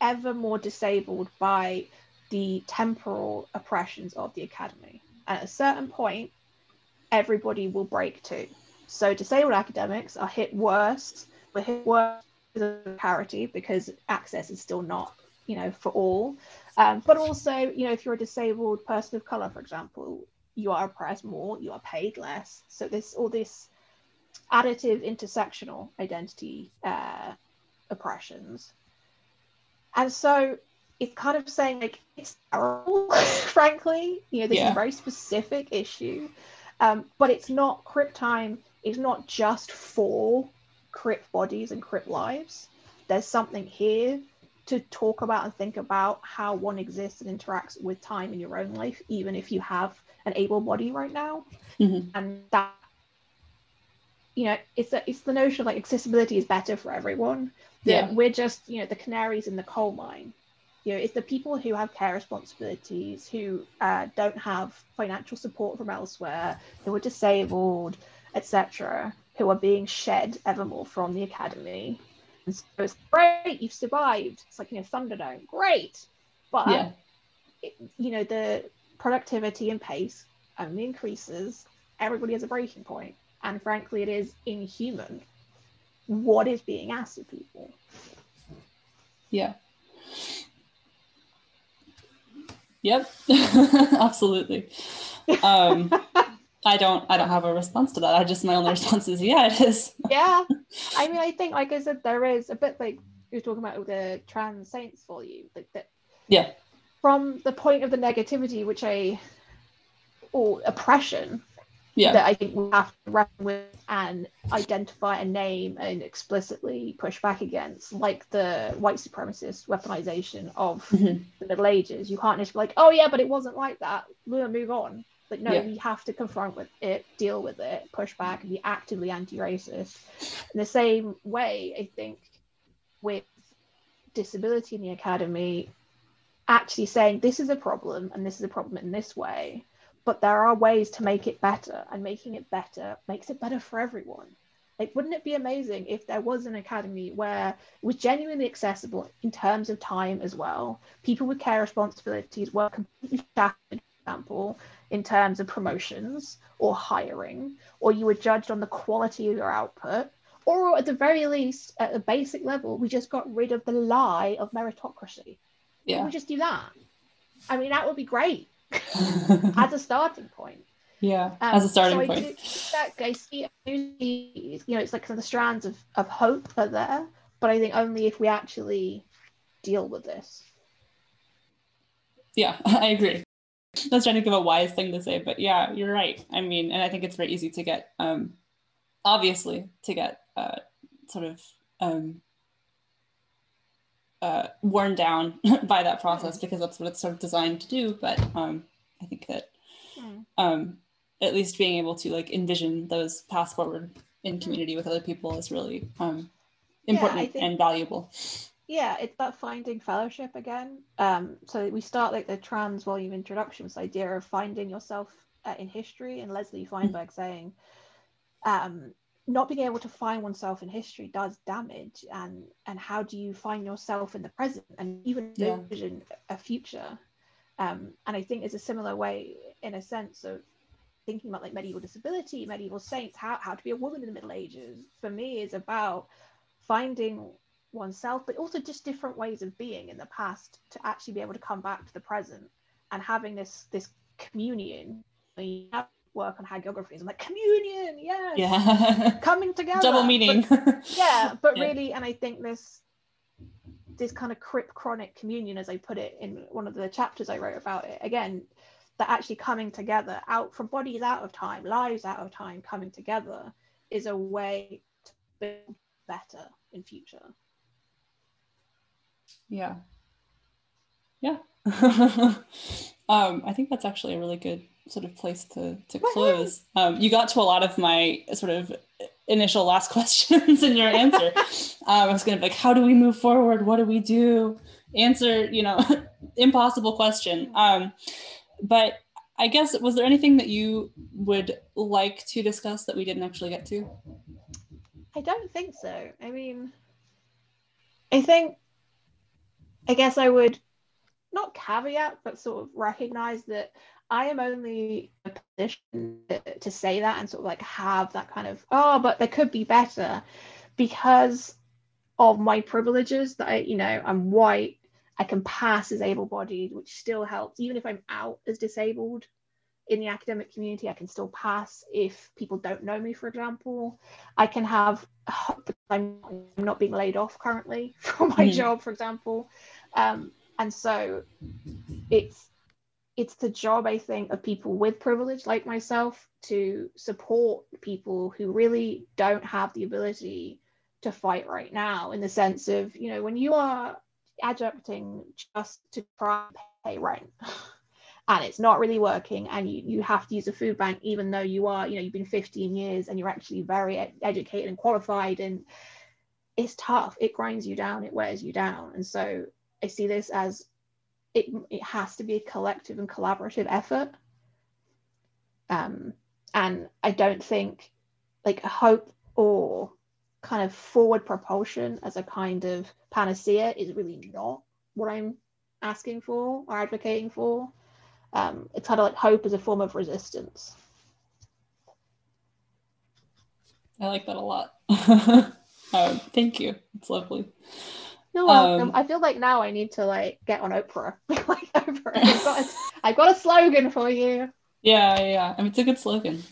ever more disabled by the temporal oppressions of the academy. And at a certain point, everybody will break too. So disabled academics are hit worse. We're hit worse of parity because access is still not you know for all um, but also you know if you're a disabled person of color for example you are oppressed more you are paid less so this all this additive intersectional identity uh, oppressions and so it's kind of saying like it's terrible frankly you know this yeah. is a very specific issue um, but it's not crip time is not just for crip bodies and crip lives. There's something here to talk about and think about how one exists and interacts with time in your own life, even if you have an able body right now. Mm-hmm. And that, you know, it's a, it's the notion of like accessibility is better for everyone. Yeah. We're just, you know, the canaries in the coal mine. You know, it's the people who have care responsibilities, who uh, don't have financial support from elsewhere, who are disabled, etc who are being shed evermore from the academy. And so it's great, you've survived. It's like, you know, Thunderdome, great. But, yeah. it, you know, the productivity and pace only increases. Everybody has a breaking point. And frankly, it is inhuman what is being asked of people. Yeah. Yep, absolutely. Um, I don't I don't have a response to that. I just my only response is yeah, it is. yeah. I mean I think like I said there is a bit like you're talking about with the trans saints volume, like that yeah. From the point of the negativity which I or oppression yeah. that I think we have to reckon with and identify a name and explicitly push back against, like the white supremacist weaponization of mm-hmm. the Middle Ages. You can't just be like, oh yeah, but it wasn't like that. We'll move on. Like, no, yeah. we have to confront with it, deal with it, push back, and be actively anti-racist. In the same way, I think with disability in the academy, actually saying this is a problem and this is a problem in this way, but there are ways to make it better, and making it better makes it better for everyone. Like, wouldn't it be amazing if there was an academy where it was genuinely accessible in terms of time as well? People with care responsibilities were completely for example, in terms of promotions or hiring, or you were judged on the quality of your output, or at the very least, at a basic level, we just got rid of the lie of meritocracy. Yeah. we just do that? I mean, that would be great as a starting point. Yeah, um, as a starting so point. I, do, that, I see, I see, you know, it's like the strands of, of hope are there, but I think only if we actually deal with this. Yeah, I agree. I was trying to give a wise thing to say, but yeah, you're right. I mean, and I think it's very easy to get, um, obviously, to get uh, sort of um, uh, worn down by that process because that's what it's sort of designed to do. But um, I think that hmm. um, at least being able to like envision those paths forward in community with other people is really um, important yeah, think- and valuable yeah it's about finding fellowship again um so we start like the trans volume introduction this idea of finding yourself uh, in history and leslie feinberg saying um not being able to find oneself in history does damage and and how do you find yourself in the present and even yeah. envision a future um and i think it's a similar way in a sense of thinking about like medieval disability medieval saints how, how to be a woman in the middle ages for me is about finding oneself, but also just different ways of being in the past to actually be able to come back to the present and having this this communion. Work on hagiographies. I'm like communion, yes, Yeah. coming together, Double But- meaning. yeah, but Yeah. really, and I think this this kind of crip chronic communion, as I put it in one of the chapters I wrote about it, again, that actually coming together out from bodies out of time, lives out of time, coming together is a way to build better in future. Yeah. Yeah. um, I think that's actually a really good sort of place to to close. Um, you got to a lot of my sort of initial last questions in your answer. um, I was gonna be like, how do we move forward? What do we do? Answer, you know, impossible question. Um, but I guess was there anything that you would like to discuss that we didn't actually get to? I don't think so. I mean, I think, I guess I would not caveat, but sort of recognize that I am only in a position to, to say that and sort of like have that kind of, oh, but there could be better because of my privileges that I, you know, I'm white, I can pass as able bodied, which still helps. Even if I'm out as disabled in the academic community, I can still pass if people don't know me, for example. I can have hope that I'm I'm not being laid off currently from my Mhm. job, for example. Um, and so it's it's the job, I think, of people with privilege like myself to support people who really don't have the ability to fight right now, in the sense of, you know, when you are adjuncting just to try and pay rent. And it's not really working, and you, you have to use a food bank, even though you are, you know, you've been 15 years and you're actually very ed- educated and qualified, and it's tough. It grinds you down, it wears you down. And so I see this as it, it has to be a collective and collaborative effort. Um, and I don't think like hope or kind of forward propulsion as a kind of panacea is really not what I'm asking for or advocating for. Um, it's kind of like hope as a form of resistance. I like that a lot. um, thank you. It's lovely. You're welcome. Um, I feel like now I need to like get on Oprah. like Oprah. I've got, a, I've got a slogan for you. Yeah, yeah, yeah. I mean, it's a good slogan.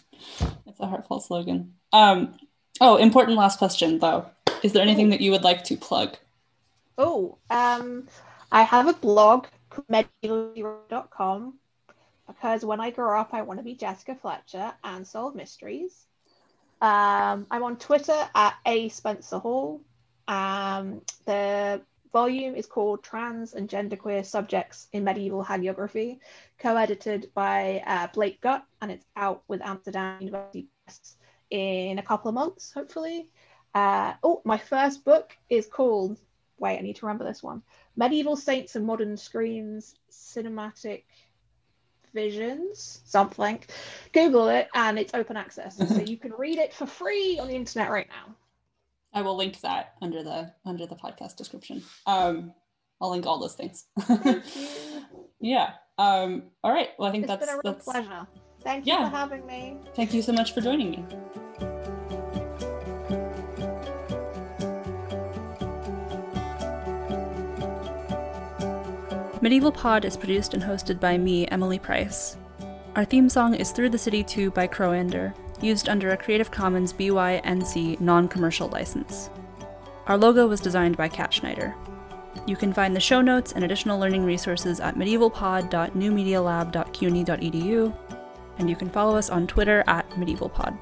It's a heartfelt slogan. Um, oh, important last question though. Is there anything that you would like to plug? Oh, um, I have a blog, medieval.com, because when I grow up, I want to be Jessica Fletcher and solve mysteries. Um, I'm on Twitter at a Spencer Hall. Um, the volume is called Trans and Genderqueer Subjects in Medieval Hagiography, co-edited by uh, Blake Gutt, and it's out with Amsterdam University Press in a couple of months, hopefully. Uh, oh, my first book is called wait, I need to remember this one. Medieval Saints and Modern Screens Cinematic Visions, something. Google it and it's open access. so you can read it for free on the internet right now. I will link that under the under the podcast description. Um, I'll link all those things. Yeah. Um, all right. Well, I think It's that's been a real that's. pleasure. Thank you Yeah. for having me. Thank you so much for joining me. Medieval Pod is produced and hosted by me, Emily Price. Our theme song is Through the City 2 by Crowander, used under a Creative Commons BY-NC non-commercial license. Our logo was designed by Kat Schneider. You can find the show notes and additional learning resources at medievalpod.newmedialab.cuny.edu, and you can follow us on Twitter at medievalpod.